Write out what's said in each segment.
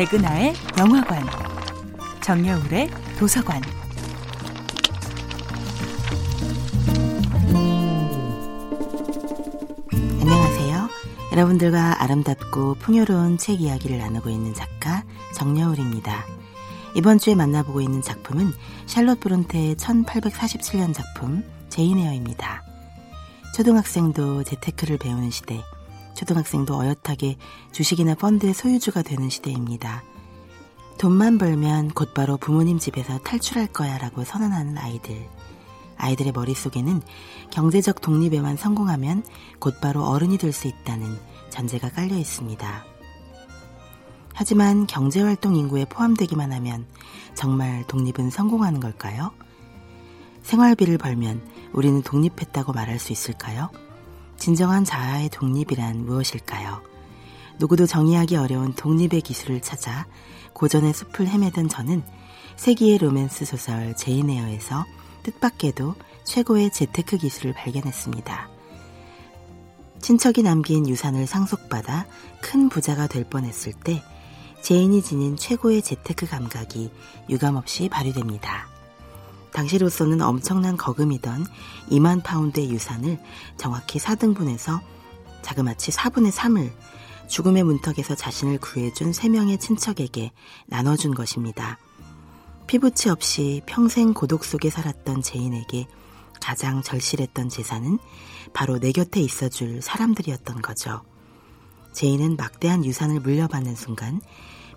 백은하의 영화관, 정여울의 도서관. 안녕하세요. 여러분들과 아름답고 풍요로운 책 이야기를 나누고 있는 작가 정여울입니다. 이번 주에 만나보고 있는 작품은 샬롯 브론테의 1847년 작품 제인 에어입니다. 초등학생도 재테크를 배우는 시대, 초등학생도 어엿하게 주식이나 펀드의 소유주가 되는 시대입니다. 돈만 벌면 곧바로 부모님 집에서 탈출할 거야 라고 선언하는 아이들. 아이들의 머릿속에는 경제적 독립에만 성공하면 곧바로 어른이 될 수 있다는 전제가 깔려 있습니다. 하지만 경제활동 인구에 포함되기만 하면 정말 독립은 성공하는 걸까요? 생활비를 벌면 우리는 독립했다고 말할 수 있을까요? 진정한 자아의 독립이란 무엇일까요? 누구도 정의하기 어려운 독립의 기술을 찾아 고전의 숲을 헤매던 저는 세기의 로맨스 소설 제인 에어에서 뜻밖에도 최고의 재테크 기술을 발견했습니다. 친척이 남긴 유산을 상속받아 큰 부자가 될 뻔했을 때 제인이 지닌 최고의 재테크 감각이 유감없이 발휘됩니다. 당시로서는 엄청난 거금이던 2만 파운드의 유산을 정확히 4등분해서 자그마치 4분의 3을 죽음의 문턱에서 자신을 구해준 3명의 친척에게 나눠준 것입니다. 피붙이 없이 평생 고독 속에 살았던 제인에게 가장 절실했던 재산은 바로 내 곁에 있어줄 사람들이었던 거죠. 제인은 막대한 유산을 물려받는 순간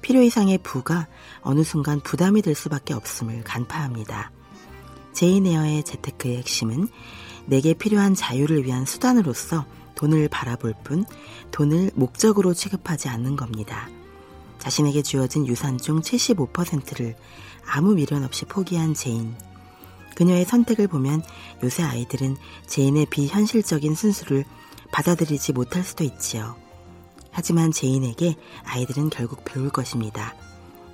필요 이상의 부가 어느 순간 부담이 될 수밖에 없음을 간파합니다. 제인 에어의 재테크의 핵심은 내게 필요한 자유를 위한 수단으로서 돈을 바라볼 뿐 돈을 목적으로 취급하지 않는 겁니다. 자신에게 주어진 유산 중 75%를 아무 미련 없이 포기한 제인. 그녀의 선택을 보면 요새 아이들은 제인의 비현실적인 순수를 받아들이지 못할 수도 있지요. 하지만 제인에게 아이들은 결국 배울 것입니다.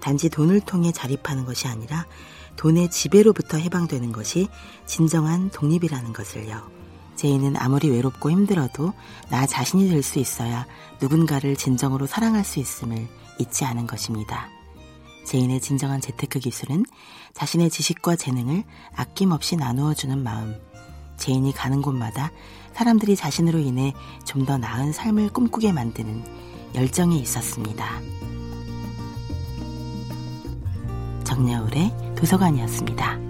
단지 돈을 통해 자립하는 것이 아니라 돈의 지배로부터 해방되는 것이 진정한 독립이라는 것을요. 제인은 아무리 외롭고 힘들어도 나 자신이 될 수 있어야 누군가를 진정으로 사랑할 수 있음을 잊지 않은 것입니다. 제인의 진정한 재테크 기술은 자신의 지식과 재능을 아낌없이 나누어주는 마음. 제인이 가는 곳마다 사람들이 자신으로 인해 좀 더 나은 삶을 꿈꾸게 만드는 열정이 있었습니다. 정여울의 도서관이었습니다.